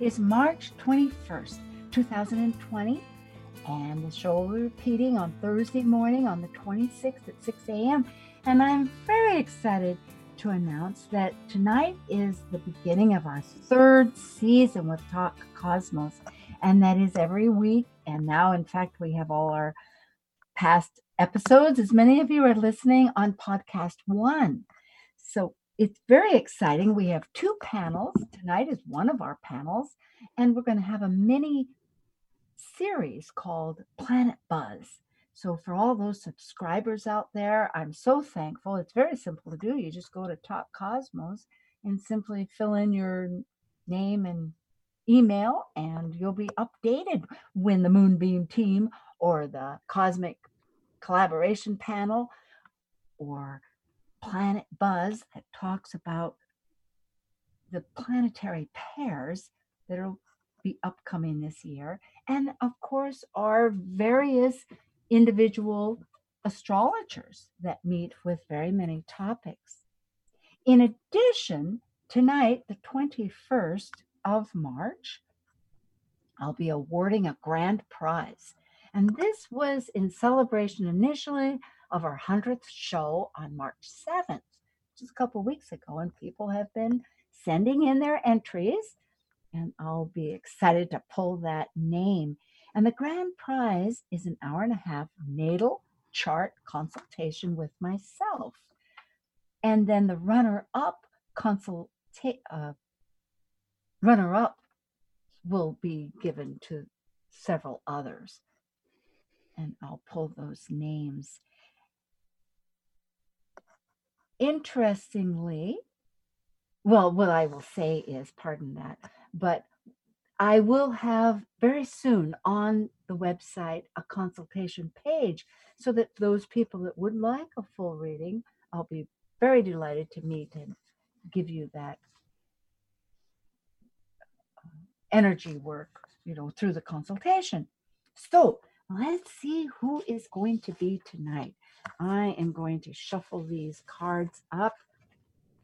is March 21st, 2020. And the show will be repeating on Thursday morning on the 26th at 6 a.m. And I'm very excited to announce that tonight is the beginning of our third season with Talk Cosmos. And that is every week. And now, in fact, we have all our past episodes, as many of you are listening on podcast one. So it's very exciting. We have two panels. Tonight is one of our panels, and we're going to have a mini series called Planet Buzz. So, for all those subscribers out there, I'm so thankful. It's very simple to do. You just go to Talk Cosmos and simply fill in your name and email, and you'll be updated when the Moonbeam team or the Cosmic Collaboration Panel or Planet Buzz that talks about the planetary pairs that will be upcoming this year. And of course, our various individual astrologers that meet with very many topics. In addition, tonight, the 21st of March, I'll be awarding a grand prize. And this was in celebration initially of our 100th show on March 7th, just a couple weeks ago. And people have been sending in their entries, and I'll be excited to pull that name. And the grand prize is an hour and a half natal chart consultation with myself. And then the runner up consult uh, runner up will be given to several others. And I'll pull those names. Interestingly, well, what I will say is, pardon that, but I will have very soon on the website a consultation page so that those people that would like a full reading, I'll be very delighted to meet and give you that uh, energy work, you know, through the consultation. So let's see who is going to be tonight. I am going to shuffle these cards up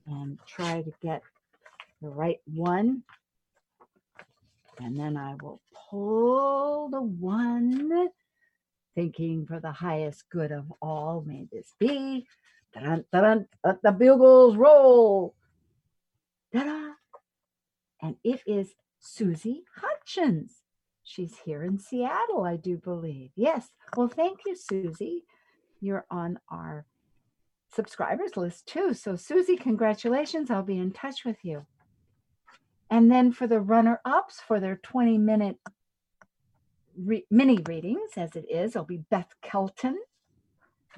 and try to get the right one. And then I will pull the one, thinking for the highest good of all, may this be. Dun, dun, let the bugles roll. Ta-da! And it is Susie Hutchins. She's here in Seattle, I do believe. Yes. Well, thank you, Susie. You're on our subscribers list too. So, Susie, congratulations. I'll be in touch with you. And then for the runner ups for their 20 minute re- mini readings, as it is, it'll be Beth Kelton,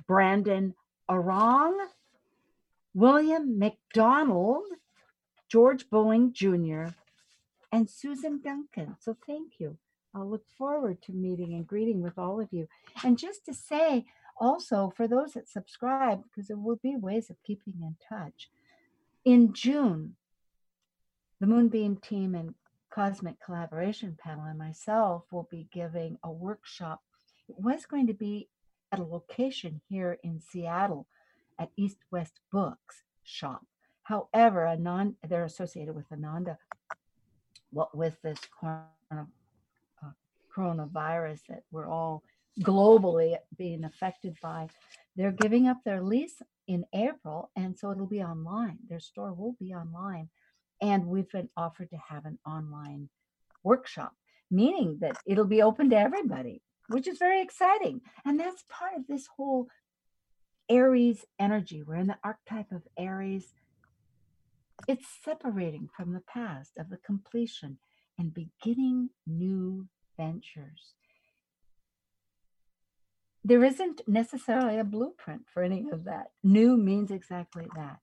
Brandon Arong, William McDonald, George Bowling Jr., and Susan Duncan. So thank you. I'll look forward to meeting and greeting with all of you. And just to say, also for those that subscribe, because there will be ways of keeping in touch. In June, the Moonbeam team and Cosmic Collaboration Panel and myself will be giving a workshop. It was going to be at a location here in Seattle at East West Books Shop. However, Anon, they're associated with Ananda, what with this corona, uh, coronavirus that we're all globally being affected by. They're giving up their lease in April, and so it'll be online. Their store will be online. And we've been offered to have an online workshop, meaning that it'll be open to everybody, which is very exciting. And that's part of this whole Aries energy. We're in the archetype of Aries. It's separating from the past, of the completion, and beginning new ventures there isn't necessarily a blueprint for any of that. New means exactly that.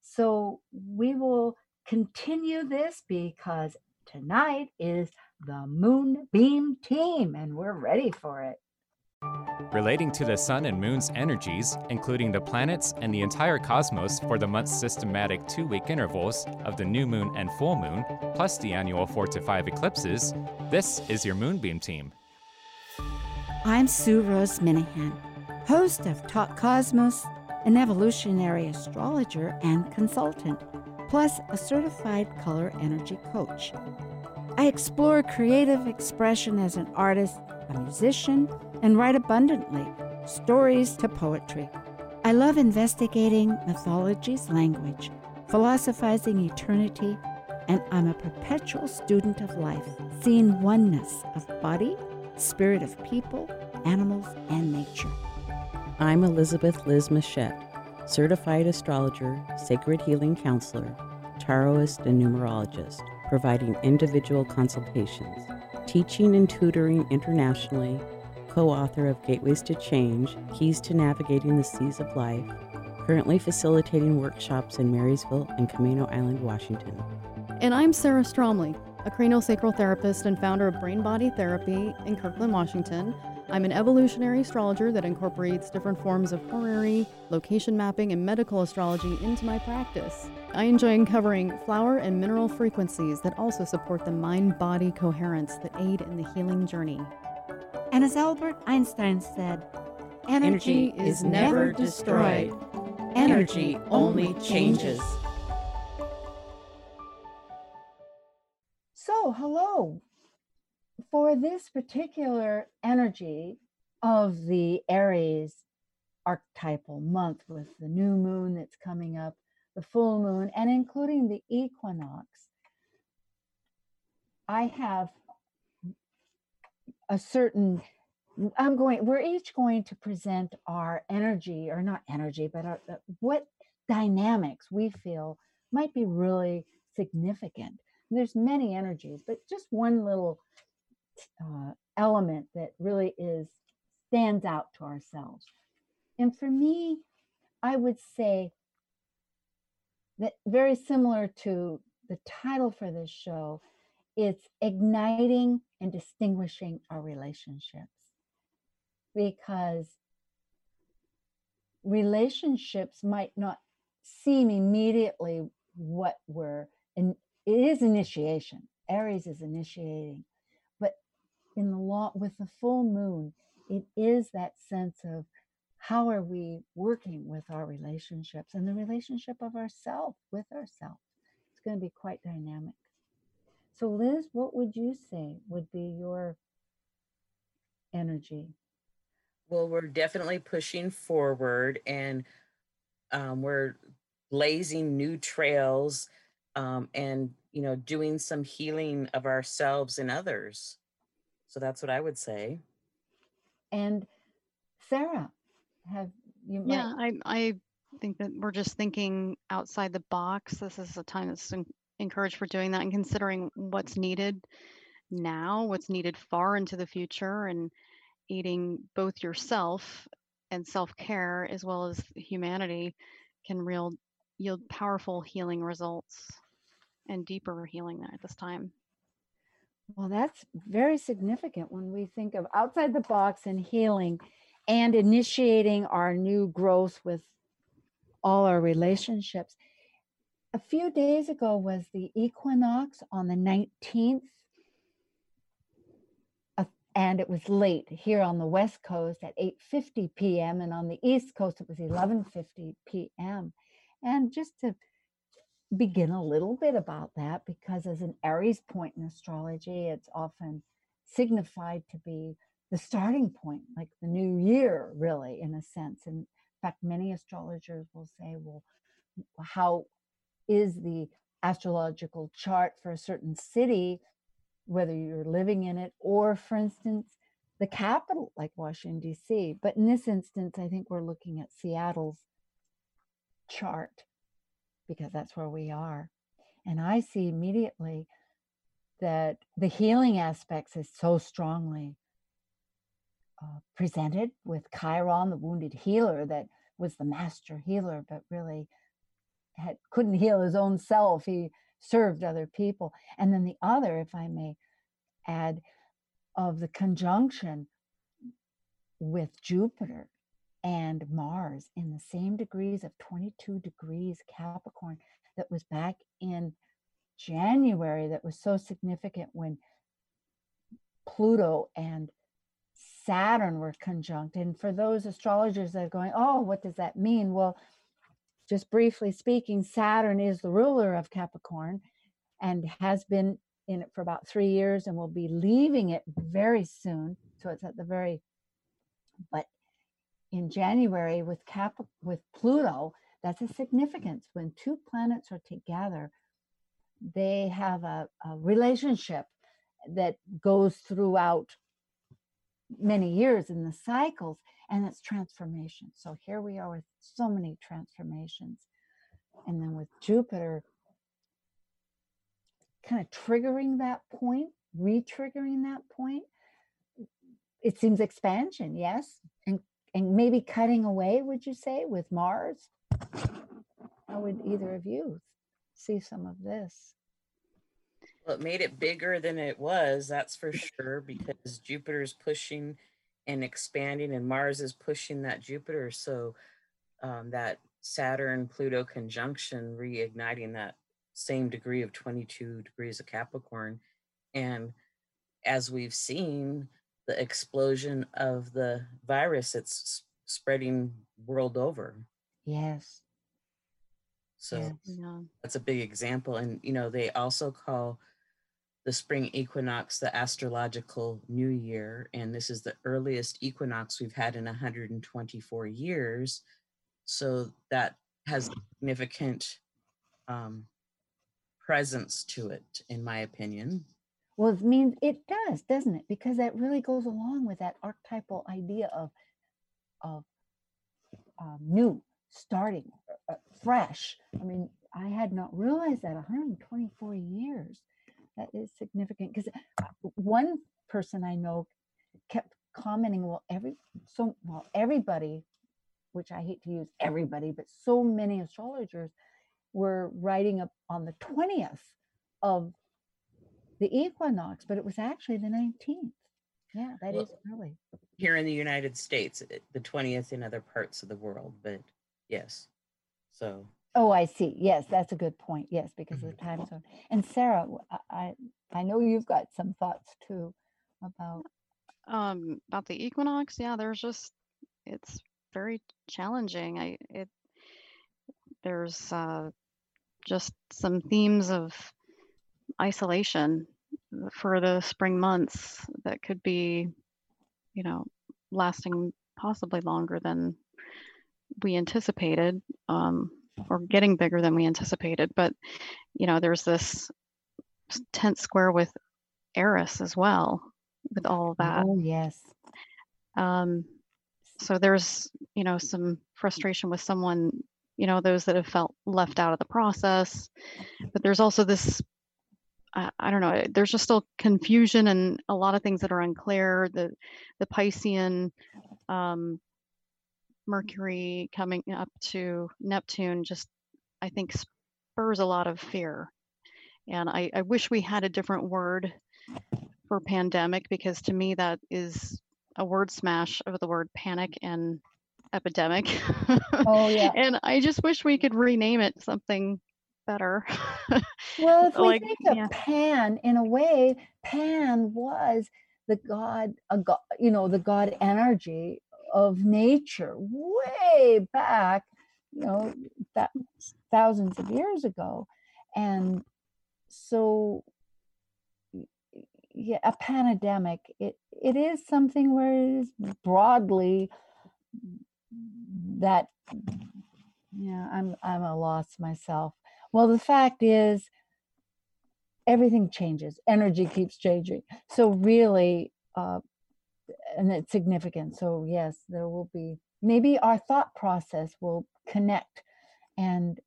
So we will continue this because tonight is the Moonbeam Team, and we're ready for it. Relating to the sun and moon's energies, including the planets and the entire cosmos for the month's systematic two week intervals of the new moon and full moon, plus the annual 4 to 5 eclipses, this is your Moonbeam team. I'm Sue Rose Minahan, host of Talk Cosmos, an evolutionary astrologer and consultant, plus a certified color energy coach. I explore creative expression as an artist, a musician, and write abundantly, stories to poetry. I love investigating mythology's language, philosophizing eternity, and I'm a perpetual student of life, seeing oneness of body, spirit of people, animals, and nature. I'm Elizabeth Liz Machette, certified astrologer, sacred healing counselor, taroist, and numerologist, providing individual consultations, teaching and tutoring internationally co author of Gateways to Change Keys to Navigating the Seas of Life, currently facilitating workshops in Marysville and Camano Island, Washington. And I'm Sarah Stromley, a craniosacral therapist and founder of Brain Body Therapy in Kirkland, Washington. I'm an evolutionary astrologer that incorporates different forms of horary, location mapping, and medical astrology into my practice. I enjoy uncovering flower and mineral frequencies that also support the mind body coherence that aid in the healing journey. And as Albert Einstein said, energy, energy is never destroyed, energy only changes. So, hello. For this particular energy of the Aries archetypal month with the new moon that's coming up, the full moon, and including the equinox, I have a certain i'm going we're each going to present our energy or not energy but our, what dynamics we feel might be really significant there's many energies but just one little uh, element that really is stands out to ourselves. And for me i would say that very similar to the title for this show it's igniting and distinguishing our relationships. Because relationships might not seem immediately what we're in it is initiation. Aries is initiating. But in the law with the full moon it is that sense of how are we working with our relationships and the relationship of ourself with ourselves it's going to be quite dynamic. So, Liz, what would you say would be your energy? Well, we're definitely pushing forward and um, we're blazing new trails um, and, you know, doing some healing of ourselves and others. So that's what I would say. And Sarah, have you? Yeah, I, I think that we're just thinking outside the box. This is a time that's encouraged for doing that and considering what's needed now, what's needed far into the future, and aiding both yourself and self care as well as humanity can real yield powerful healing results and deeper healing there at this time. Well, that's very significant when we think of outside the box and healing and initiating our new growth with all our relationships a few days ago was the equinox on the 19th uh, and it was late here on the west coast at 8:50 p.m. and on the east coast it was 11:50 p.m. and just to begin a little bit about that because as an Aries point in astrology it's often signified to be the starting point like the new year really in a sense in fact many astrologers will say well how is the astrological chart for a certain city, whether you're living in it or, for instance, the capital like Washington, D.C. But in this instance, I think we're looking at Seattle's chart because that's where we are. And I see immediately that the healing aspects is so strongly uh, presented with Chiron, the wounded healer, that was the master healer, but really had couldn't heal his own self. He served other people. And then the other, if I may add, of the conjunction with Jupiter and Mars in the same degrees of 22 degrees Capricorn that was back in January that was so significant when Pluto and Saturn were conjunct. And for those astrologers that are going, oh, what does that mean? Well, just briefly speaking, Saturn is the ruler of Capricorn and has been in it for about three years and will be leaving it very soon. So it's at the very, but in January with Cap with Pluto, that's a significance. When two planets are together, they have a, a relationship that goes throughout many years in the cycles and it's transformation so here we are with so many transformations and then with jupiter kind of triggering that point re-triggering that point it seems expansion yes and and maybe cutting away would you say with mars how would either of you see some of this Well, it made it bigger than it was, that's for sure, because Jupiter's pushing and expanding, and Mars is pushing that Jupiter. So um, that Saturn Pluto conjunction reigniting that same degree of 22 degrees of Capricorn. And as we've seen, the explosion of the virus, it's s- spreading world over. yes So. Yeah. that's a big example. And, you know, they also call the spring equinox the astrological new year. And this is the earliest equinox we've had in 124 years. So that has significant um, presence to it, in my opinion. Well, it means it does, doesn't it? Because that really goes along with that archetypal idea of of um, new, starting, uh, uh, fresh. I mean, I had not realized that 124 years. That is significant because one person I know kept commenting, well, every so well everybody, which I hate to use everybody, but so many astrologers were writing up on the 20th of the equinox, but it was actually the 19th. Yeah, that is Well- early. Here in the United States, the 20th in other parts of the world, but yes. So Oh, I see. Yes, that's a good point. Yes, because of the time zone. And Sarah, I I know you've got some thoughts too about Um, about the equinox, yeah, there's just it's very challenging. I it there's uh just some themes of isolation for the spring months that could be, you know, lasting possibly longer than we anticipated, um, or getting bigger than we anticipated. But, you know, there's this tense square with Eris as well, with all of that. Oh, yes. Um, so there's, you know, some frustration with someone, you know, those that have felt left out of the process. But there's also this, I, I don't know, there's just still confusion and a lot of things that are unclear. The the Piscean um, Mercury coming up to Neptune just, I think, spurs a lot of fear. And I, I wish we had a different word for pandemic because to me that is a word smash of the word panic and epidemic. Oh, yeah. and I just wish we could rename it something better. Well, if we Like, think of. Pan, in a way, Pan was the god, a god, you know, the god energy of nature way back, you know, that thousands of years ago. And so yeah, a pandemic, it it is something where it is broadly that yeah, I'm I'm a loss myself. Well, the fact is everything changes. Energy keeps changing. So really uh and it's significant. So yes, there will be maybe our thought process will connect and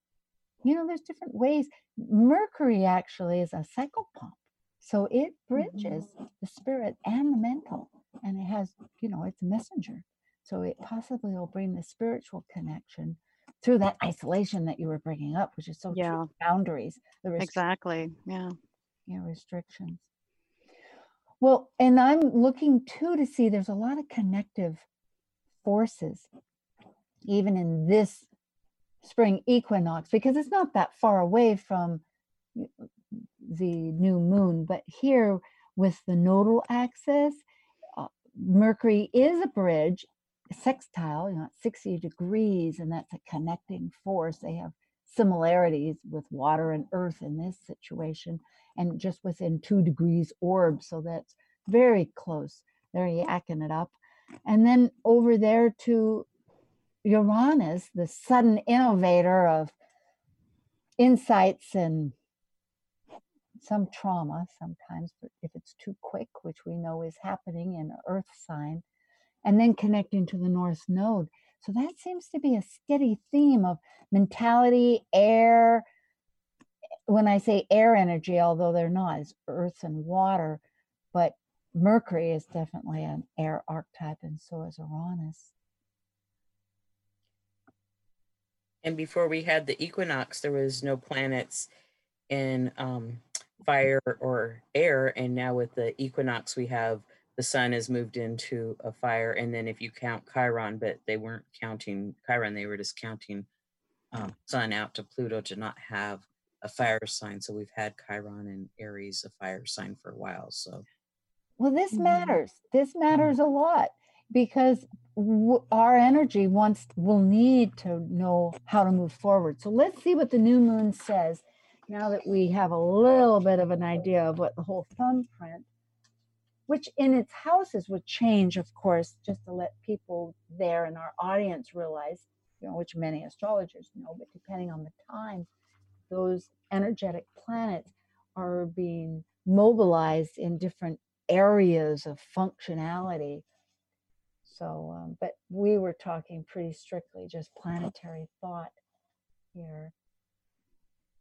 you know there's different ways. Mercury actually is a psychopomp. So it bridges the spirit and the mental and it has, you know, it's a messenger. So it possibly will bring the spiritual connection through that isolation that you were bringing up, which is so True, boundaries, the exactly. Yeah. yeah, restrictions. Well, and I'm looking too to see there's a lot of connective forces, even in this spring equinox, because it's not that far away from the new moon. But here with the nodal axis, uh, Mercury is a bridge, sextile, you know, at 60 degrees, and that's a connecting force. They have similarities with water and earth in this situation and just within two degrees orb. So that's very close. They're yakking it up. And then over there to Uranus, the sudden innovator of insights and some trauma sometimes, but if it's too quick, which we know is happening in Earth sign, and then connecting to the North Node. So that seems to be a steady theme of mentality, air, when I say air energy, although they're not, it's earth and water, but Mercury is definitely an air archetype, and so is Uranus. And before we had the equinox, there was no planets in um, fire or air. And now with the equinox, we have the sun has moved into a fire. And then if you count Chiron, but they weren't counting Chiron, they were just counting um, sun out to Pluto to not have a fire sign. So we've had Chiron and Aries, a fire sign for a while. So Well, this Mhm. matters. This matters a lot because w- our energy wants will need to know how to move forward. So let's see what the new moon says now that we have a little bit of an idea of what the whole thumbprint, which in its houses would change, of course, just to let people there in our audience realize, you know, which many astrologers know, but depending on the time, those energetic planets are being mobilized in different areas of functionality. So, um, but we were talking pretty strictly just planetary thought here.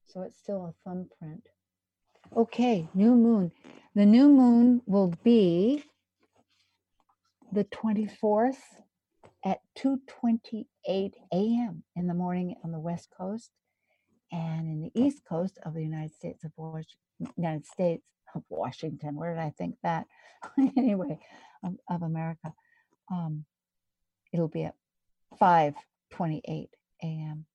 So it's still a thumbprint. Okay, new moon. The new moon will be the 24th at 2:28 a.m. in the morning on the west coast and in the east coast of the United States of Wash- United States of Washington. Where did I think that? anyway, of, of America. Um, it'll be at 5:28 a.m.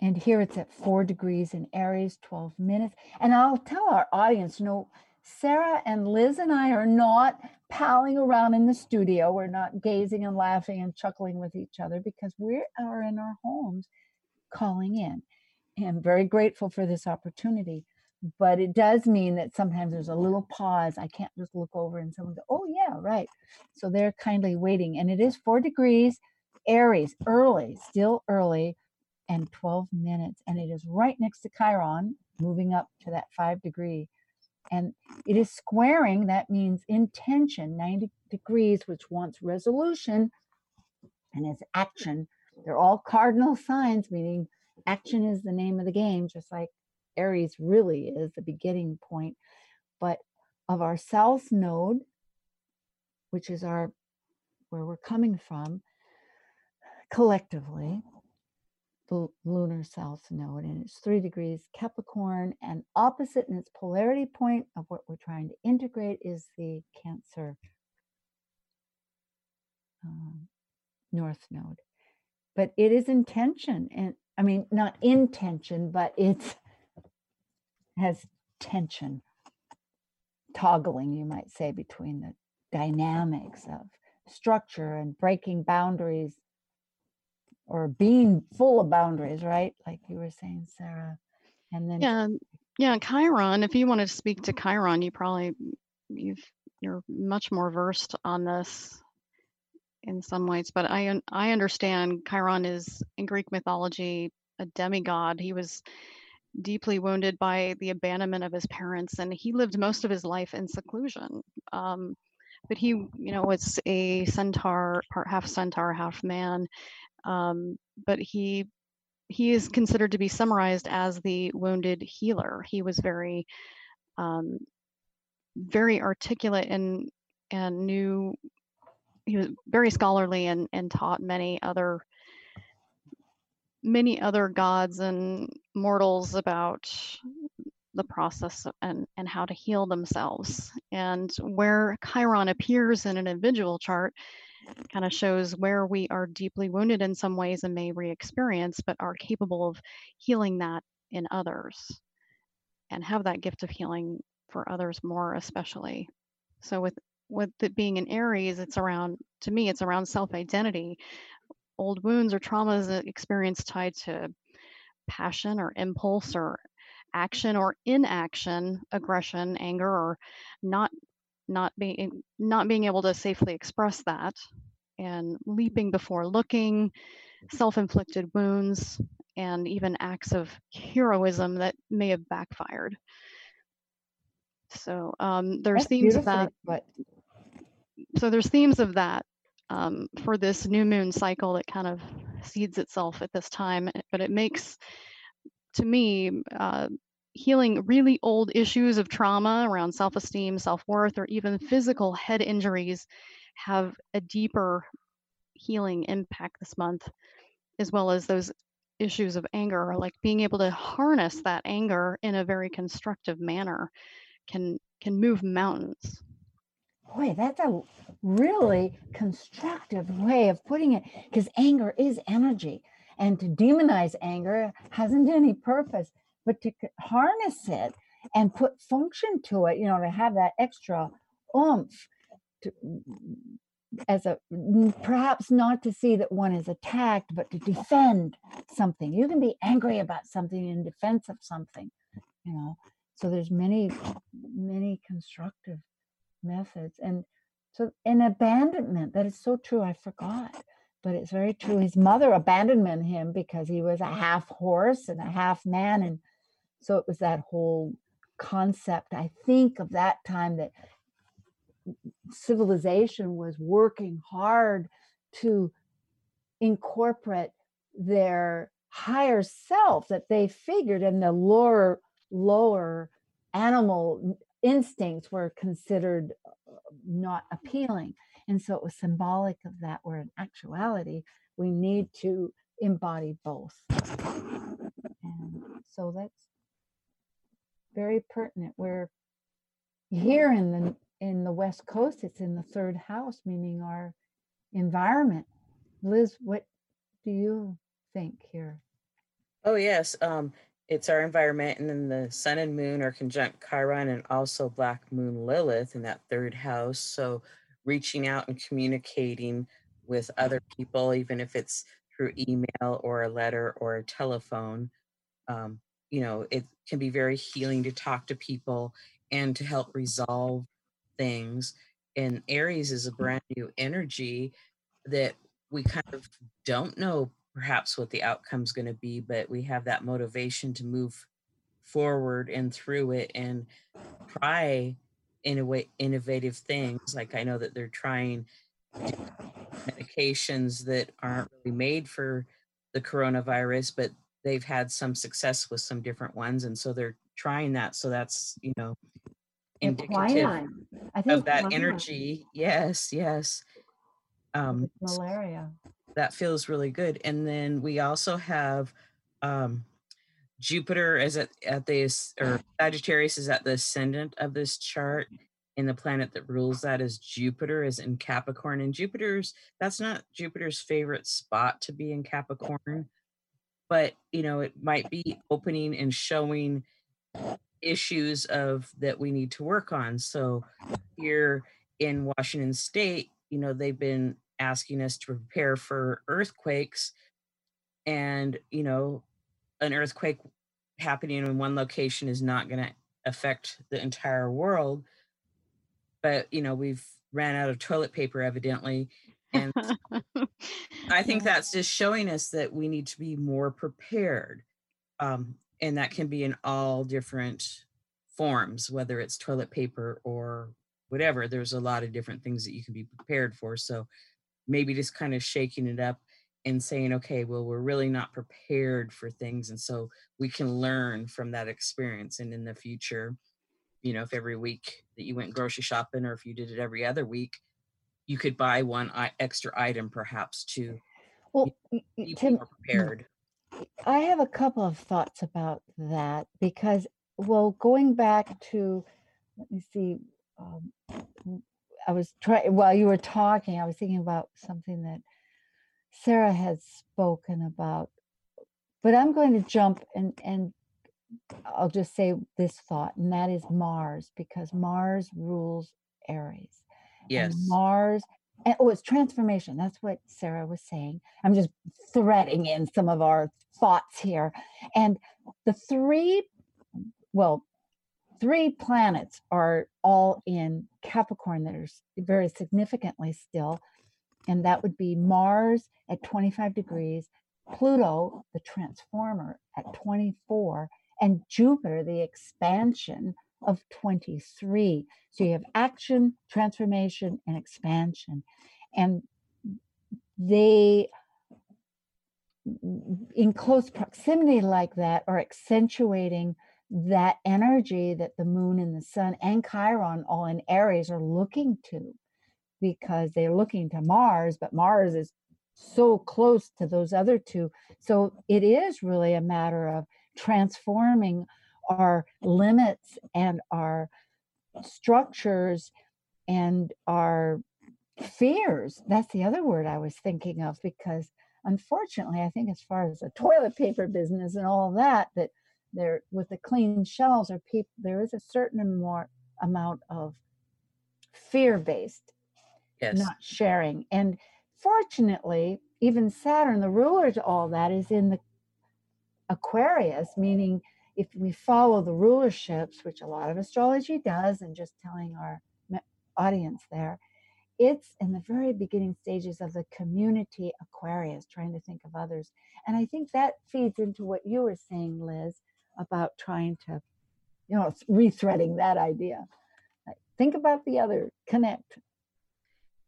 And here it's at four degrees in Aries, 12 minutes. And I'll tell our audience, you know, Sarah and Liz and I are not palling around in the studio. We're not gazing and laughing and chuckling with each other because we are in our homes calling in. And very grateful for this opportunity. But it does mean that sometimes there's a little pause. I can't just look over and someone go, oh, yeah, right. So they're kindly waiting. And it is four degrees, Aries, early, still early, and 12 minutes. And it is right next to Chiron, moving up to that five degree. And it is squaring, that means intention, 90 degrees, which wants resolution and is action. They're all cardinal signs, meaning action is the name of the game, just like Aries really is the beginning point. But of our south node, which is our where we're coming from collectively, the lunar south node, and it's three degrees Capricorn, and opposite in its polarity point of what we're trying to integrate is the Cancer um, north node. But it is intention, and I mean, not intention, but it's has tension, toggling, you might say, between the dynamics of structure and breaking boundaries or being full of boundaries, right? Like you were saying, Sarah. And then Yeah. Yeah. Chiron, if you want to speak to Chiron, you probably, you've, you're much more versed on this in some ways, but I, I understand Chiron is in Greek mythology a demigod. He was deeply wounded by the abandonment of his parents and he lived most of his life in seclusion. Um, but he, you know, was a centaur, part half centaur, half man. Um, but he he is considered to be summarized as the wounded healer. He was very, um, very articulate and and knew he was very scholarly and and taught many other many other gods and mortals about the process and, and how to heal themselves. And where Chiron appears in an individual chart kind of shows where we are deeply wounded in some ways and may re experience, but are capable of healing that in others and have that gift of healing for others more, especially. So, with with it being in Aries, it's around, to me, it's around self identity. Old wounds or traumas experienced tied to passion or impulse or action or inaction, aggression, anger, or not not being not being able to safely express that and leaping before looking self-inflicted wounds and even acts of heroism that may have backfired so um, there's That's themes of that put. so there's themes of that um, for this new moon cycle that kind of seeds itself at this time but it makes to me uh, healing really old issues of trauma around self-esteem self-worth or even physical head injuries have a deeper healing impact this month as well as those issues of anger like being able to harness that anger in a very constructive manner can can move mountains Boy, that's a really constructive way of putting it because anger is energy. And to demonize anger hasn't any purpose, but to harness it and put function to it, you know, to have that extra oomph to, as a perhaps not to see that one is attacked, but to defend something. You can be angry about something in defense of something, you know. So there's many, many constructive methods and so an abandonment that is so true i forgot but it's very true his mother abandoned him because he was a half horse and a half man and so it was that whole concept i think of that time that civilization was working hard to incorporate their higher self that they figured in the lower lower animal instincts were considered uh, not appealing. And so it was symbolic of that, where in actuality, we need to embody both. And so that's very pertinent. We're here in the in the West Coast, it's in the third house, meaning our environment. Liz, what do you think here? Oh, yes. Um, it's our environment, and then the sun and moon are conjunct Chiron and also Black Moon Lilith in that third house. So, reaching out and communicating with other people, even if it's through email or a letter or a telephone, um, you know, it can be very healing to talk to people and to help resolve things. And Aries is a mm-hmm. brand new energy that we kind of don't know perhaps what the outcome's going to be, but we have that motivation to move forward and through it and try in a way innovative things. Like I know that they're trying medications that aren't really made for the coronavirus, but they've had some success with some different ones, and so they're trying that. So that's you know indicative. Of that quinine energy. Yes, yes. Um, malaria. that feels really good. And then we also have um, Jupiter is at, at the as- or Sagittarius is at the ascendant of this chart, and the planet that rules that is Jupiter is in Capricorn. And Jupiter's that's not Jupiter's favorite spot to be in Capricorn, but you know it might be opening and showing issues of that we need to work on. So here in Washington State, you know, they've been asking us to prepare for earthquakes and, you know, an earthquake happening in one location is not going to affect the entire world. But, you know, we've ran out of toilet paper evidently and I think that's just showing us that we need to be more prepared. Um, and that can be in all different forms, whether it's toilet paper or whatever. There's a lot of different things that you can be prepared for. So maybe just kind of shaking it up and saying, okay, well, we're really not prepared for things. And so we can learn from that experience. And in the future, you know, if every week that you went grocery shopping or if you did it every other week, you could buy one i- extra item perhaps to Well, be to, more prepared. I have a couple of thoughts about that because, well, going back to, let me see, um, I was trying, while you were talking, I was thinking about something that Sarah had spoken about, but I'm going to jump and, and I'll just say this thought, and that is Mars, because Mars rules Aries. And Yes. Mars, and oh, it's transformation. That's what Sarah was saying. I'm just threading in some of our thoughts here. And the three, well, three planets are all in Capricorn that are very significantly still. And that would be Mars at 25 degrees, Pluto, the transformer, at 24, and Jupiter, the expansion of 23. So you have action, transformation, and expansion. And they, in close proximity like that, are accentuating that energy that the moon and the sun and Chiron, all in Aries, are looking to because they're looking to Mars, but Mars is so close to those other two. So it is really a matter of transforming our limits and our structures and our fears. That's the other word I was thinking of because unfortunately, I think as far as the toilet paper business and all that, that there with the clean shelves are people there is a certain more amount of fear-based Yes. not sharing. And fortunately, even Saturn, the ruler to all that, is in the Aquarius, meaning if we follow the rulerships, which a lot of astrology does, and just telling our audience there, it's in the very beginning stages of the community Aquarius, trying to think of others. And I think that feeds into what you were saying, Liz, about trying to, you know, rethreading that idea. Think about the other, connect.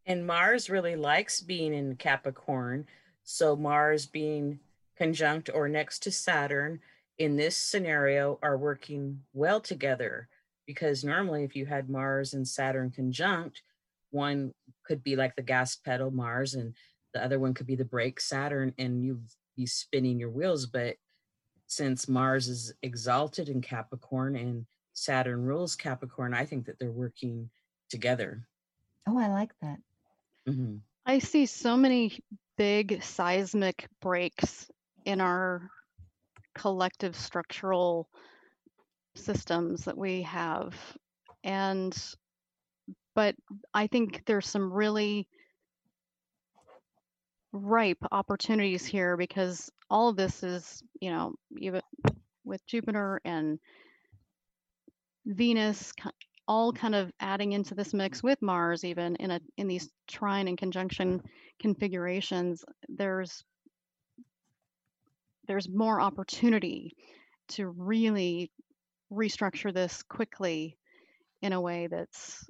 And Mars really likes being in Capricorn. So Mars being conjunct or next to Saturn in this scenario are working well together because normally if you had Mars and Saturn conjunct, one could be like the gas pedal Mars and the other one could be the brake Saturn and you'd be spinning your wheels. But since Mars is exalted in Capricorn and Saturn rules Capricorn, I think that they're working together. Oh, I like that. hmm I see so many big seismic breaks in our collective structural systems that we have. And, but I think there's some really ripe opportunities here because all of this is, you know, even with Jupiter and Venus all kind of adding into this mix with Mars even in a in these trine and conjunction configurations there's there's more opportunity to really restructure this quickly in a way that's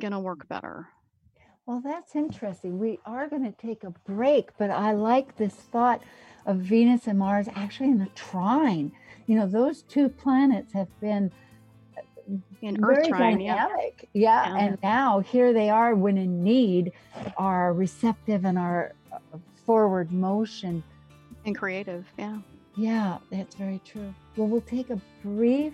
going to work better. Well, that's interesting. We are going to take a break, but I like this thought of Venus and Mars actually in a trine. You know, those two planets have been In Earth very trine, yeah. dynamic. Yeah. Yeah. And now here they are when in need, are receptive and are uh, forward motion. And creative, yeah. Yeah, that's very true. Well, we'll take a brief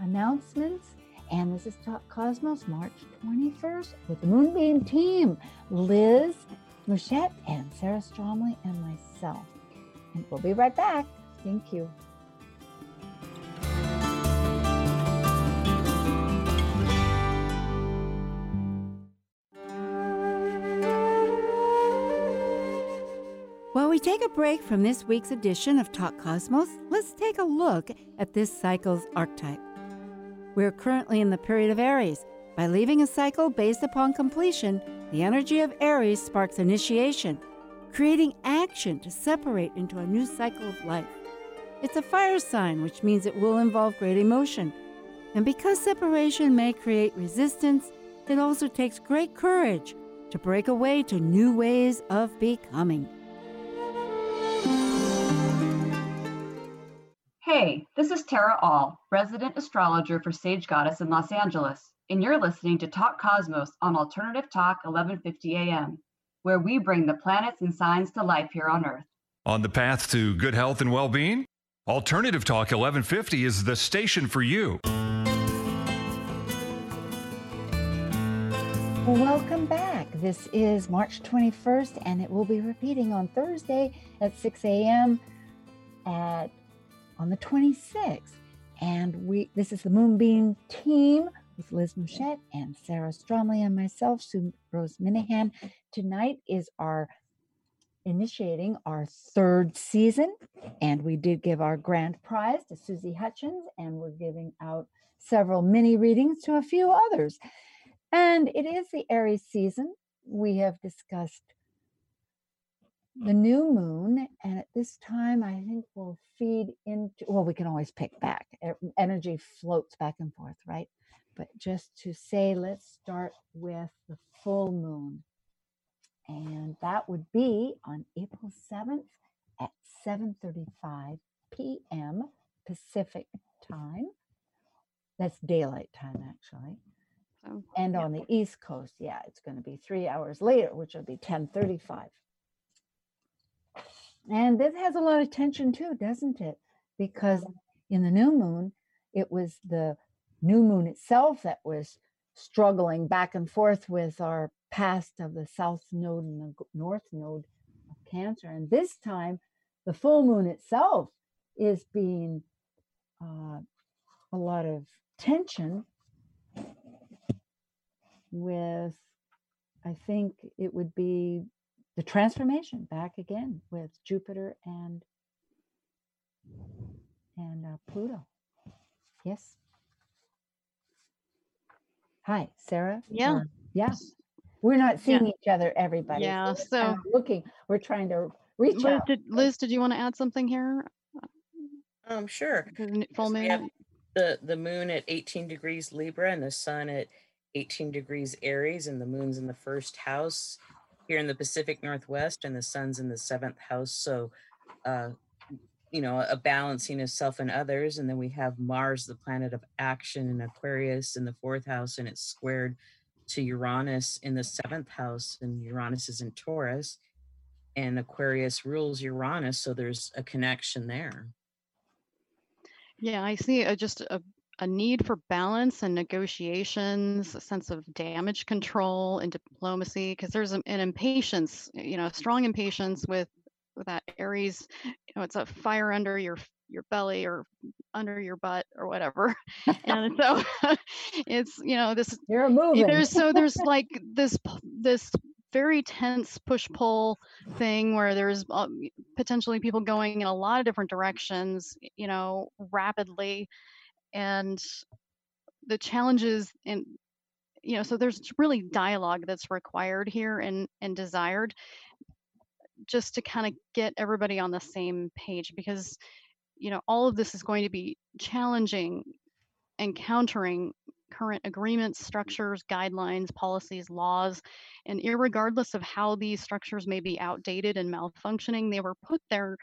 announcements. And this is Talk Cosmos, March 21st, with the Moonbeam team Liz Mouchette and Sarah Stromley and myself. And we'll be right back. Thank you. Take a break from this week's edition of Talk Cosmos, let's take a look at this cycle's archetype. We're currently in the period of Aries. By leaving a cycle based upon completion, the energy of Aries sparks initiation, creating action to separate into a new cycle of life. It's a fire sign, which means it will involve great emotion. And because separation may create resistance, it also takes great courage to break away to new ways of becoming. Hey, this is Tara Aal, resident astrologer for Sage Goddess in Los Angeles, and you're listening to Talk Cosmos on Alternative Talk 1150 AM, where we bring the planets and signs to life here on Earth. On the path to good health and well being? Alternative Talk 1150 is the station for you. Welcome back. This is March 21st, and it will be repeating on Thursday at 6 a.m. at on the 26th. And we this is the Moonbeam team with Liz Mouchette and Sarah Stromley and myself, Sue Rose Minahan. Tonight is our initiating our third season, and we did give our grand prize to Susie Hutchins, and we're giving out several mini readings to a few others. And it is the Aries season. We have discussed the oh. new moon, and at this time, I think we'll feed into, well, we can always pick back. Energy floats back and forth, right? But just to say, let's start with the full moon. And that would be on April 7th at 7:35 p.m. Pacific time. That's daylight time, actually. So, And yeah. on the East Coast, yeah, it's going to be three hours later, which will be 1035. And this has a lot of tension too, doesn't it? Because in the new moon, it was the new moon itself that was struggling back and forth with our past of the south node and the north node of Cancer. And this time, the full moon itself is being uh, a lot of tension with i think it would be the transformation back again with jupiter and and uh, pluto yes hi sarah Yeah. or- yeah we're not seeing each other everybody Yeah, we're kind of so- looking we're trying to reach Liz, out did, Liz, did you want to add something here? Um, sure. Full Yes, we moon? the the moon at 18 degrees Libra and the sun at 18 degrees Aries, and the moon's in the first house here in the Pacific Northwest, and the sun's in the seventh house. So, uh, you know, a balancing of self and others. And then we have Mars, the planet of action, in Aquarius in the fourth house, and it's squared to Uranus in the seventh house, and Uranus is in Taurus, and Aquarius rules Uranus. So there's a connection there. Yeah, I see a, just a, a need for balance and negotiations, a sense of damage control and diplomacy, because there's an impatience, you know, strong impatience with, with that Aries. You know, it's a fire under your your belly or under your butt or whatever, and so it's you know this you're moving there's so there's like this this very tense push pull thing where there's uh, potentially people going in a lot of different directions you know rapidly and the challenges and you know so there's really dialogue that's required here and and desired just to kind of get everybody on the same page because you know all of this is going to be challenging encountering current agreements, structures, guidelines, policies, laws, and irregardless of how these structures may be outdated and malfunctioning, they were put there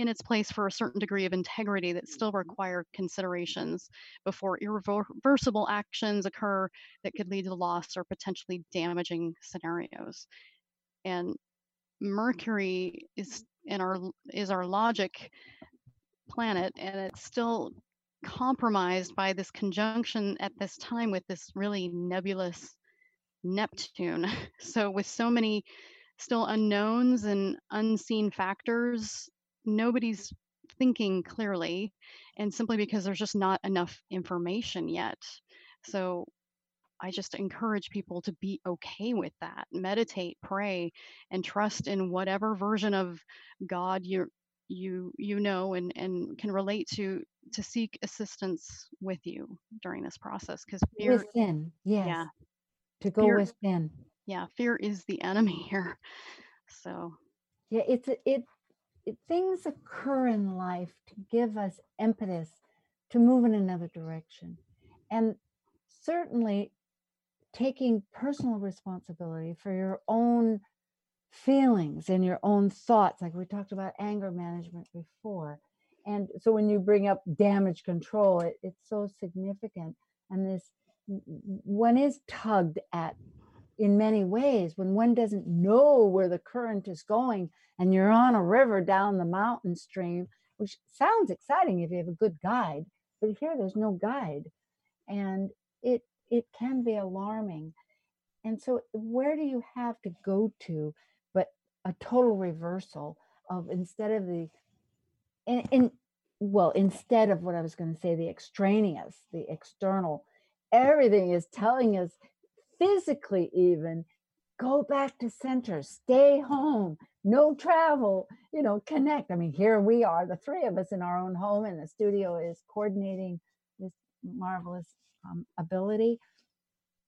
in its place for a certain degree of integrity that still mm-hmm. require considerations before irreversible actions occur that could lead to loss or potentially damaging scenarios. And mm-hmm. Mercury is in our is our logic planet and it's still compromised by this conjunction at this time with this really nebulous Neptune. So, with so many still unknowns and unseen factors, nobody's thinking clearly, and simply because there's just not enough information yet. So, I just encourage people to be okay with that. Meditate, pray, and trust in whatever version of God you you you know and and can relate to to seek assistance with you during this process because fear within yes yeah to go Fear- within yeah fear is the enemy here so Yeah, it's it, it. Things occur in life to give us impetus to move in another direction, and certainly taking personal responsibility for your own feelings and your own thoughts. Like we talked about anger management before, and so when you bring up damage control, it, it's so significant. And this one is tugged at in many ways when one doesn't know where the current is going and you're on a river down the mountain stream which sounds exciting if you have a good guide but here there's no guide. And it it can be alarming. And so where do you have to go to but a total reversal of instead of the and, and well instead of what i was going to say the extraneous the external everything is telling us physically even go back to center stay home no travel you know connect. I mean here we are the three of us in our own home and the studio is coordinating this marvelous um, ability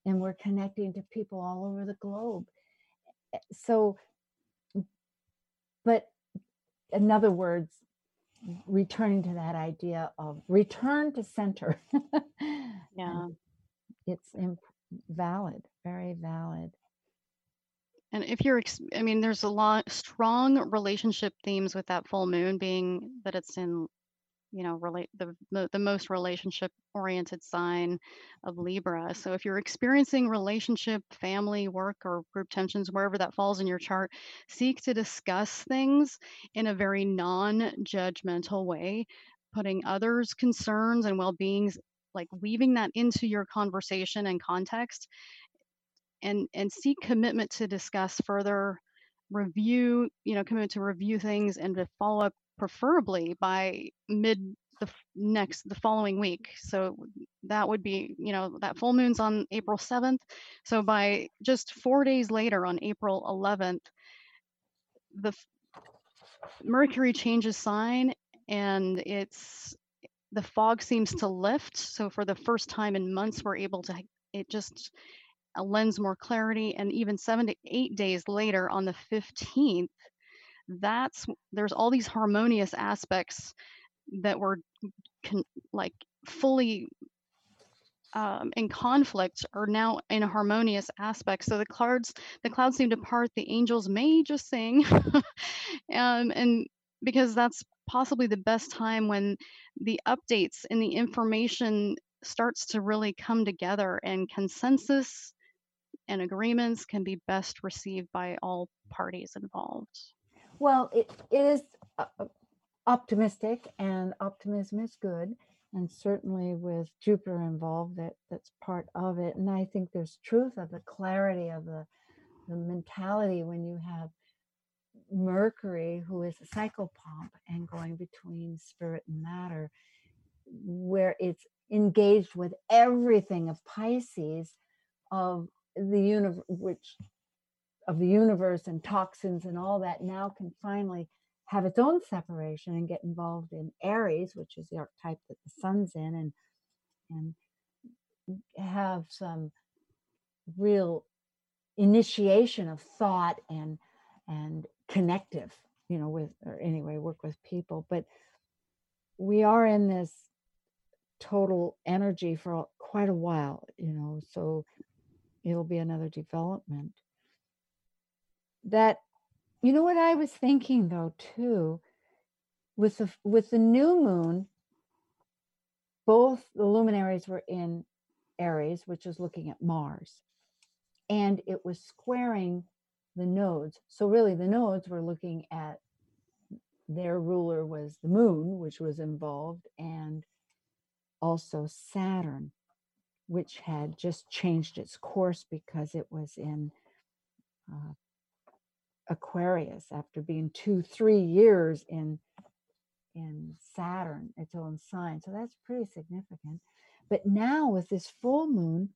and we're connecting to people all over the globe. Eh, so but in other words returning to that idea of return to center. Yeah. it's imp- valid very valid And if you're, I mean, there's a lot strong relationship themes with that full moon being that it's in, you know, relate the the, most relationship oriented sign of Libra. So if you're experiencing relationship, family, work, or group tensions, wherever that falls in your chart, seek to discuss things in a very non-judgmental way, putting others' concerns and well-beings, like weaving that into your conversation and context and and seek commitment to discuss further review you know commitment to review things and to follow up preferably by mid the next the following week. So that would be you know that full moon's on april 7th so by just four days later on april 11th the mercury changes sign and it's the fog seems to lift so for the first time in months we're able to it just uh, lends more clarity and even seven to eight days later on the 15th that's there's all these harmonious aspects that were con- like fully um, in conflict are now in a harmonious aspect so the clouds the clouds seem to part the angels may just sing um, and because that's possibly the best time when the updates and the information starts to really come together and consensus and agreements can be best received by all parties involved. Well, it, it is uh, uh, optimistic, and optimism is good. And certainly with Jupiter involved, that that's part of it. And I think there's truth of the clarity of the, the mentality when you have Mercury, who is a psychopomp and going between spirit and matter, where it's engaged with everything of Pisces, of the universe, which of the universe and toxins and all that now can finally have its own separation and get involved in Aries, which is the archetype that the sun's in, and and have some real initiation of thought and and connective, you know, with or anyway, work with people. But we are in this total energy for quite a while, you know, so it'll be another development that you know what i was thinking though too with the with the new moon both the luminaries were in aries which is looking at mars and it was squaring the nodes so really the nodes were looking at their ruler was the moon which was involved and also saturn which had just changed its course because it was in uh, Aquarius after being two, three years in in Saturn, its own sign. So that's pretty significant. But now with this full moon,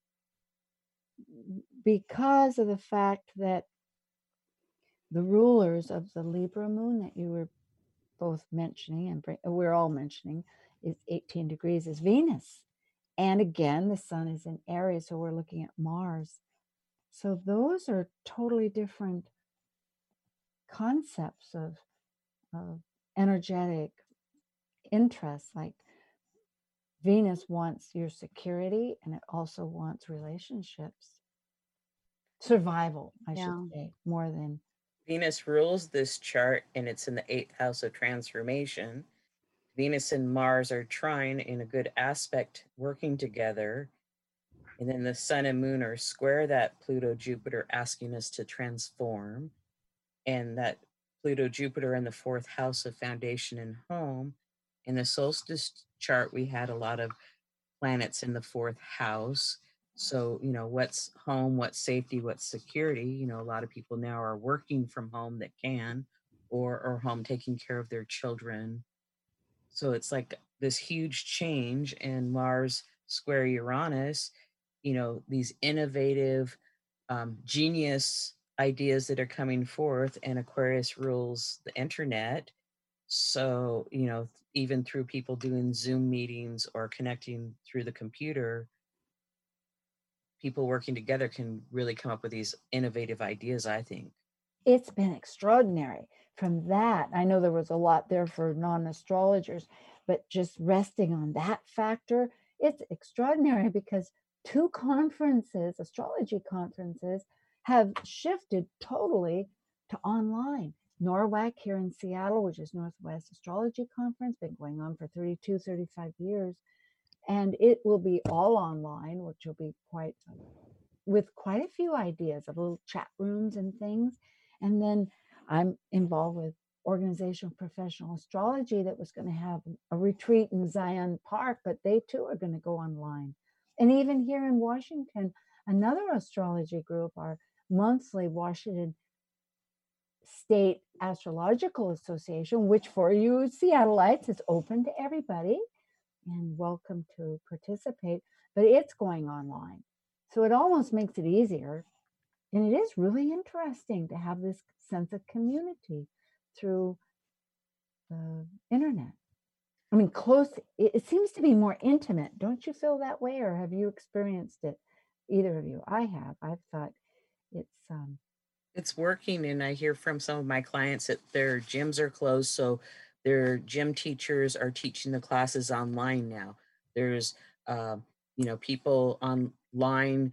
because of the fact that the rulers of the Libra moon that you were both mentioning and bring, we're all mentioning is 18 degrees is Venus. And again, the sun is in Aries, so we're looking at Mars. So those are totally different concepts of, of energetic interests. Like Venus wants your security and it also wants relationships, survival, I Yeah. should say, more than Venus rules this chart and it's in the eighth house of transformation. Venus and Mars are trine in a good aspect, working together. And then the sun and moon are square that Pluto Jupiter, asking us to transform. And that Pluto Jupiter in the fourth house of foundation and home. In the solstice chart, we had a lot of planets in the fourth house. So, you know, what's home, what's safety, what's security? You know, a lot of people now are working from home that can, or, or home taking care of their children. So it's like this huge change, and Mars square Uranus you know these innovative um, genius ideas that are coming forth and aquarius rules the internet so you know even through people doing zoom meetings or connecting through the computer people working together can really come up with these innovative ideas i think it's been extraordinary from that i know there was a lot there for non-astrologers but just resting on that factor it's extraordinary because two conferences, astrology conferences, have shifted totally to online. NORWAC here in Seattle, which is Northwest Astrology Conference, been going on for 32, 35 years. And it will be all online, which will be quite, um, with quite a few ideas of little chat rooms and things. And then I'm involved with organizational professional astrology that was going to have a retreat in Zion Park, but they too are going to go online. And even here in Washington, another astrology group, our monthly Washington State Astrological Association, which for you Seattleites is open to everybody and welcome to participate, but it's going online. So it almost makes it easier. And it is really interesting to have this sense of community through the internet. I mean, close, it, seems to be more intimate. Don't you feel that way? Or have you experienced it? Either of you? I have. I've thought it's, um, it's working and i hear from some of my clients that their gyms are closed so their gym teachers are teaching the classes online now. There's uh, you know people online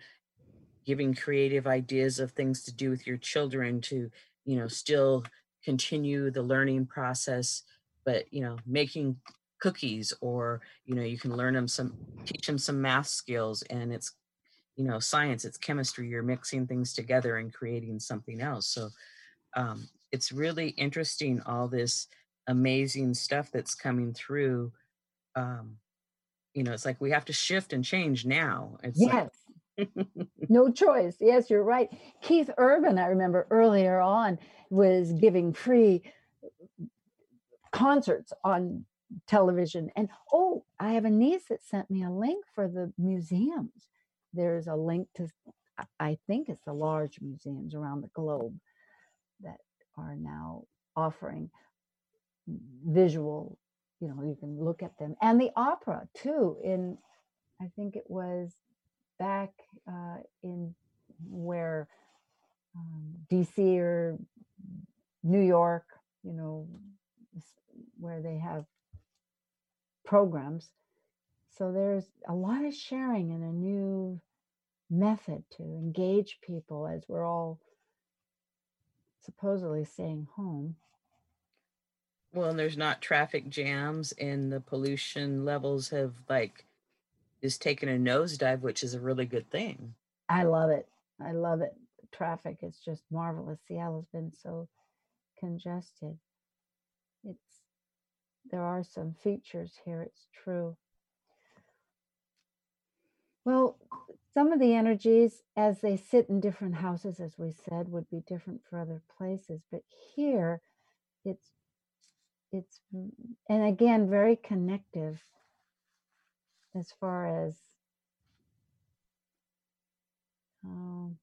giving creative ideas of things to do with your children to you know still continue the learning process but you know making cookies or you know you can learn them some teach them some math skills and it's you know science it's chemistry you're mixing things together and creating something else. So um, it's really interesting all this amazing stuff that's coming through um, you know it's like we have to shift and change now it's yes like... no choice yes you're right keith urban i remember earlier on was giving free concerts on television. And oh, I have a niece that sent me a link for the museums. There's a link to, I think it's the large museums around the globe that are now offering visual, you know, you can look at them. And the opera too, in, I think it was back uh, in where um, DC or New York, you know, where they have programs. So there's a lot of sharing and a new method to engage people as we're all supposedly staying home. Well, and there's not traffic jams and the pollution levels have like just taken a nosedive, which is a really good thing. I love it. I love it. Traffic is just marvelous. Seattle's been so congested. It's there are some features here, it's true. Well, some of the energies as they sit in different houses, as we said, would be different for other places. But here it's it's and again very connective as far as um,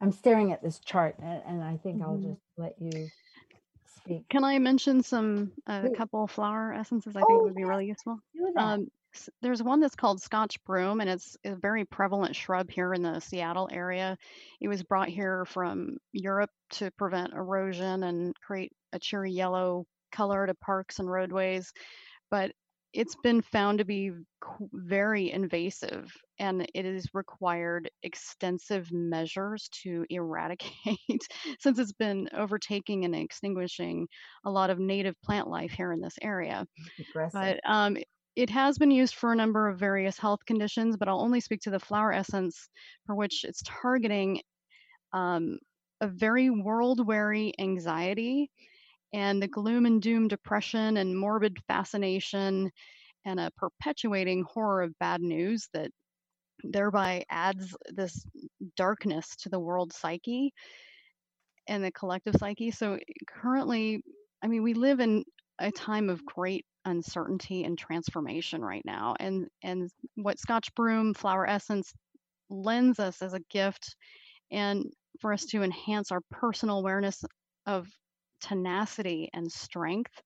I'm staring at this chart and, and I think mm-hmm. I'll just let you speak. Can I mention some a uh, couple flower essences I think oh, would be really useful? Um, there's one that's called Scotch broom, and it's a very prevalent shrub here in the Seattle area. It was brought here from Europe to prevent erosion and create a cheery yellow color to parks and roadways. But it's been found to be very invasive and it has required extensive measures to eradicate since it's been overtaking and extinguishing a lot of native plant life here in this area. But um, it has been used for a number of various health conditions, but I'll only speak to the flower essence for which it's targeting um, a very world weary anxiety and the gloom and doom depression and morbid fascination and a perpetuating horror of bad news that thereby adds this darkness to the world psyche and the collective psyche. So eh, currently, I mean, we live in a time of great uncertainty and transformation right now. And and what Scotch Broom Flower Essence lends us as a gift and for us to enhance our personal awareness of tenacity and strength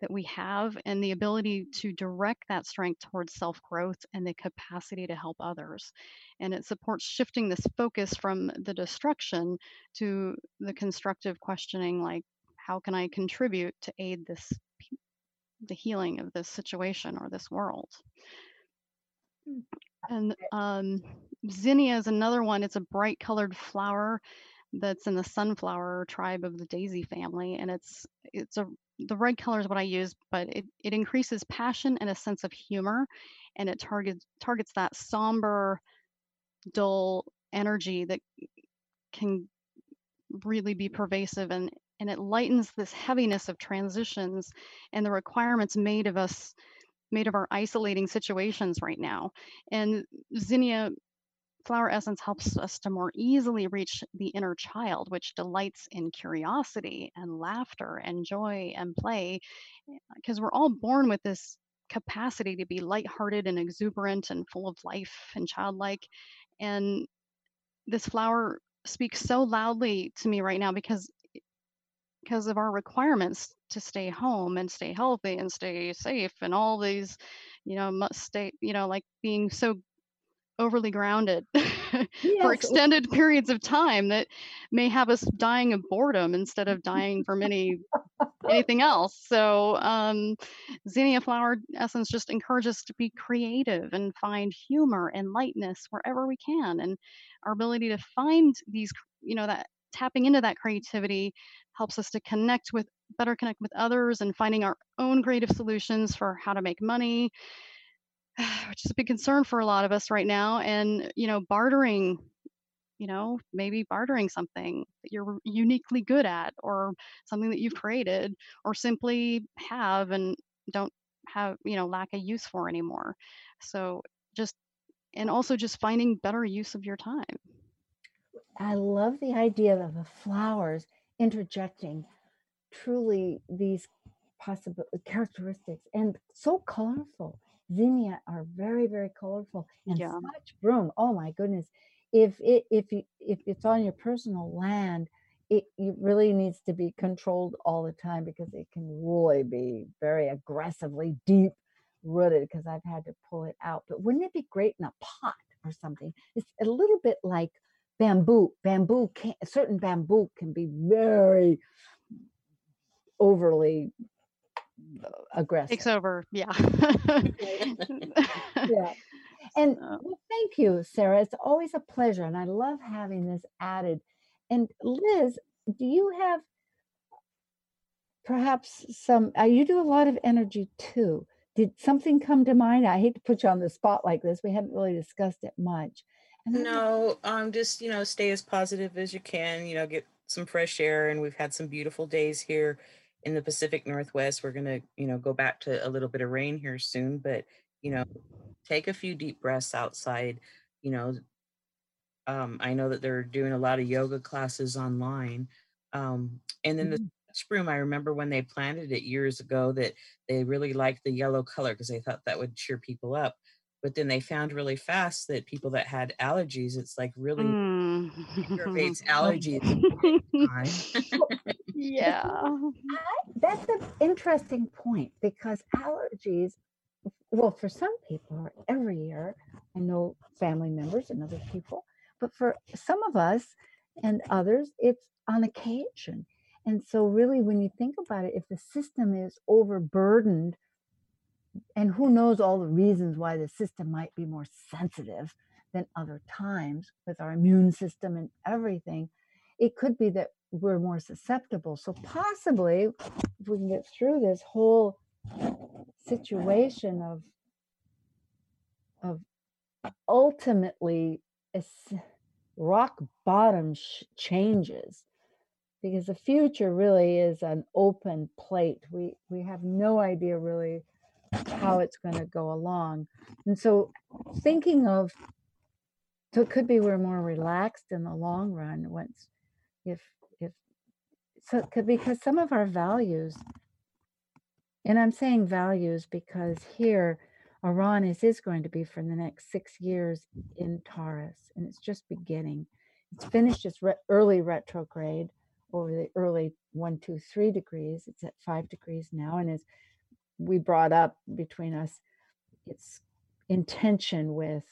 that we have and the ability to direct that strength towards self growth and the capacity to help others. And it supports shifting this focus from the destruction to the constructive questioning like, how can I contribute to aid this, the healing of this situation or this world? Hmm. And um, zinnia is another one. It's a bright colored flower that's in the sunflower tribe of the daisy family, and it's it's a the red color is what I use, but it, it increases passion and a sense of humor, and it targets targets that somber, dull energy that can really be pervasive and and it lightens this heaviness of transitions and the requirements made of us made of our isolating situations right now. And zinnia flower essence helps us to more easily reach the inner child, which delights in curiosity and laughter and joy and play, eh, because we're all born with this capacity to be lighthearted and exuberant and full of life and childlike. And this flower speaks so loudly to me right now because eh, because of our requirements to stay home and stay healthy and stay safe and all these you know must stay you know like being so overly grounded for extended periods of time that may have us dying of boredom instead of dying from any anything else. So um, zinnia flower essence just encourages us to be creative and find humor and lightness wherever we can. And our ability to find these, you know, that tapping into that creativity helps us to connect with better connect with others and finding our own creative solutions for how to make money which is a big concern for a lot of us right now and you know bartering you know maybe bartering something that you're uniquely good at or something that you've created or simply have and don't have you know lack a use for anymore so just and also just finding better use of your time I love the idea of the flowers interjecting truly these possible characteristics and so colorful. Zinnia are very, very colorful. And yeah Scotch broom, oh my goodness. If it if you if it's on your personal land, it, it really needs to be controlled all the time because it can really be very aggressively deep rooted because I've had to pull it out. But wouldn't it be great in a pot or something? It's a little bit like bamboo. Bamboo can certain bamboo can be very overly aggressive. takes over yeah Yeah. And well, thank you, Sarah. It's always a pleasure. And I love having this added. And Liz, do you have perhaps some, uh, you do a lot of energy too. Did something come to mind? I hate to put you on the spot like this. We haven't really discussed it much. And I was- No, um, just you know, stay as positive as you can. You know, get some fresh air, and we've had some beautiful days here in the Pacific Northwest. We're gonna, you know, go back to a little bit of rain here soon, but you know, take a few deep breaths outside. You know, um, I know that they're doing a lot of yoga classes online. Um, and then the Mhm. Scotch broom, I remember when they planted it years ago that they really liked the yellow color because they thought that would cheer people up. But then they found really fast that people that had allergies, it's like really mm. aggravates allergies. yeah I, that's an interesting point because allergies, well, for some people every year. I know family members and other people, but for some of us and others, it's on occasion. And so, really, when you think about it, if the system is overburdened, and who knows all the reasons why the system might be more sensitive than other times with our immune system and everything, it could be that we're more susceptible. So, possibly, if we can get through this whole situation of of ultimately rock bottom sh- changes because the future really is an open plate. We we have no idea really how it's going to go along. And so thinking of so it could be we're more relaxed in the long run once if if so because some of our values and I'm saying values because here Uranus is going to be for the next six years in Taurus, and it's just beginning. It's finished its re- early retrograde over the early one, two, three degrees. It's at five degrees now, and as we brought up between us, its intention with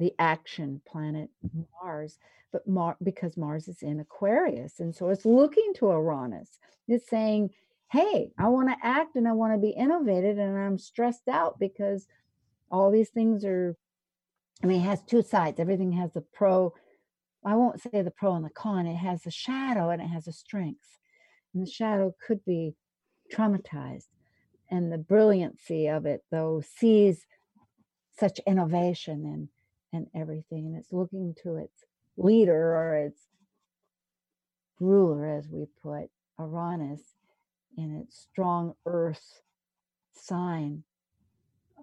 the action planet mm-hmm. Mars, but Mar- because Mars is in Aquarius, and so it's looking to Uranus. It's saying, "Hey, I want to act and I want to be innovative, and I'm stressed out because." all these things are i mean it has two sides everything has the pro i won't say the pro and the con it has a shadow and it has a strength and the shadow could be traumatized and the brilliancy of it though sees such innovation and and everything and it's looking to its leader or its ruler as we put uranus in its strong earth sign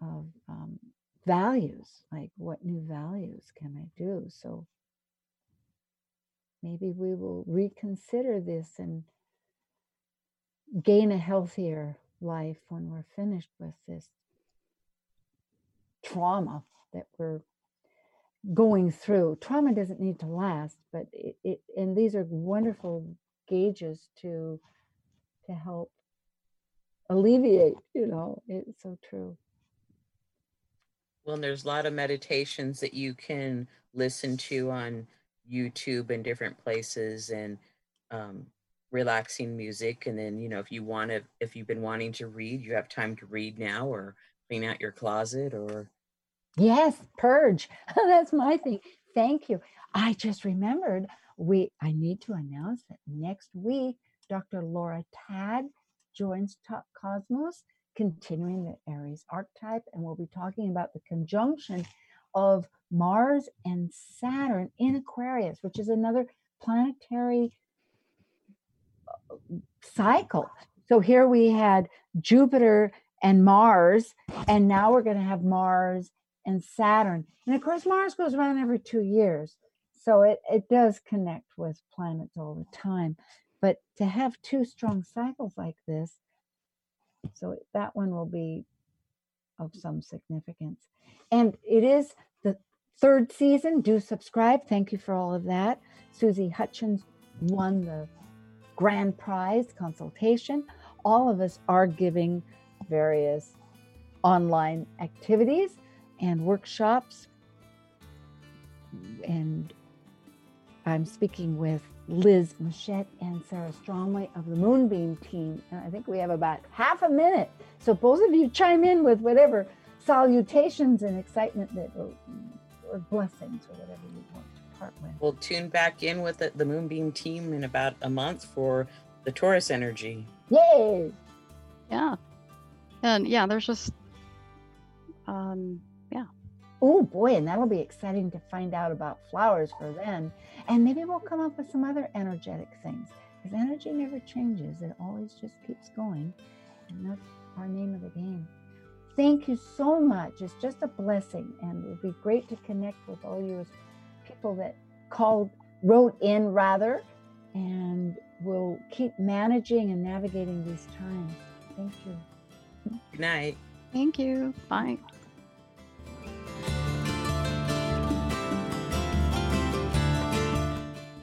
of um, values like what new values can i do? So maybe we will reconsider this and gain a healthier life when we're finished with this trauma that we're going through trauma doesn't need to last but it, it and these are wonderful gauges to to help alleviate you know it's so true well, and there's a lot of meditations that you can listen to on YouTube and different places and um, relaxing music. And then, you know, if you want to, if you've been wanting to read, you have time to read now or clean out your closet or. Yes, purge. That's my thing. Thank you. I just remembered we, I need to announce that next week, Dr. Laura Tad joins Talk Cosmos continuing the Aries archetype, and we'll be talking about the conjunction of Mars and Saturn in Aquarius, which is another planetary uh, cycle. So here we had Jupiter and Mars, and now we're going to have Mars and Saturn. And of course, Mars goes around every two years. So it, it does connect with planets all the time. But to have two strong cycles like this, so that one will be of some significance. And it is the third season. Do subscribe. Thank you for all of that. Susie Hutchins won the grand prize consultation. All of us are giving various online activities and workshops. And I'm speaking with Liz Machette and Sarah Strongway of the Moonbeam team. And I think we have about half a minute. So both of you chime in with whatever salutations and excitement that or, or blessings or whatever you want to part with. We'll tune back in with the, the Moonbeam team in about a month for the Taurus energy. Yay! Yeah. And yeah, there's just um yeah. Oh boy, and that'll be exciting to find out about flowers for then. And maybe we'll come up with some other energetic things because energy never changes, it always just keeps going. And that's our name of the game. Thank you so much. It's just a blessing, and it would be great to connect with all you people that called, wrote in rather, and we'll keep managing and navigating these times. Thank you. Good night. Thank you. Bye.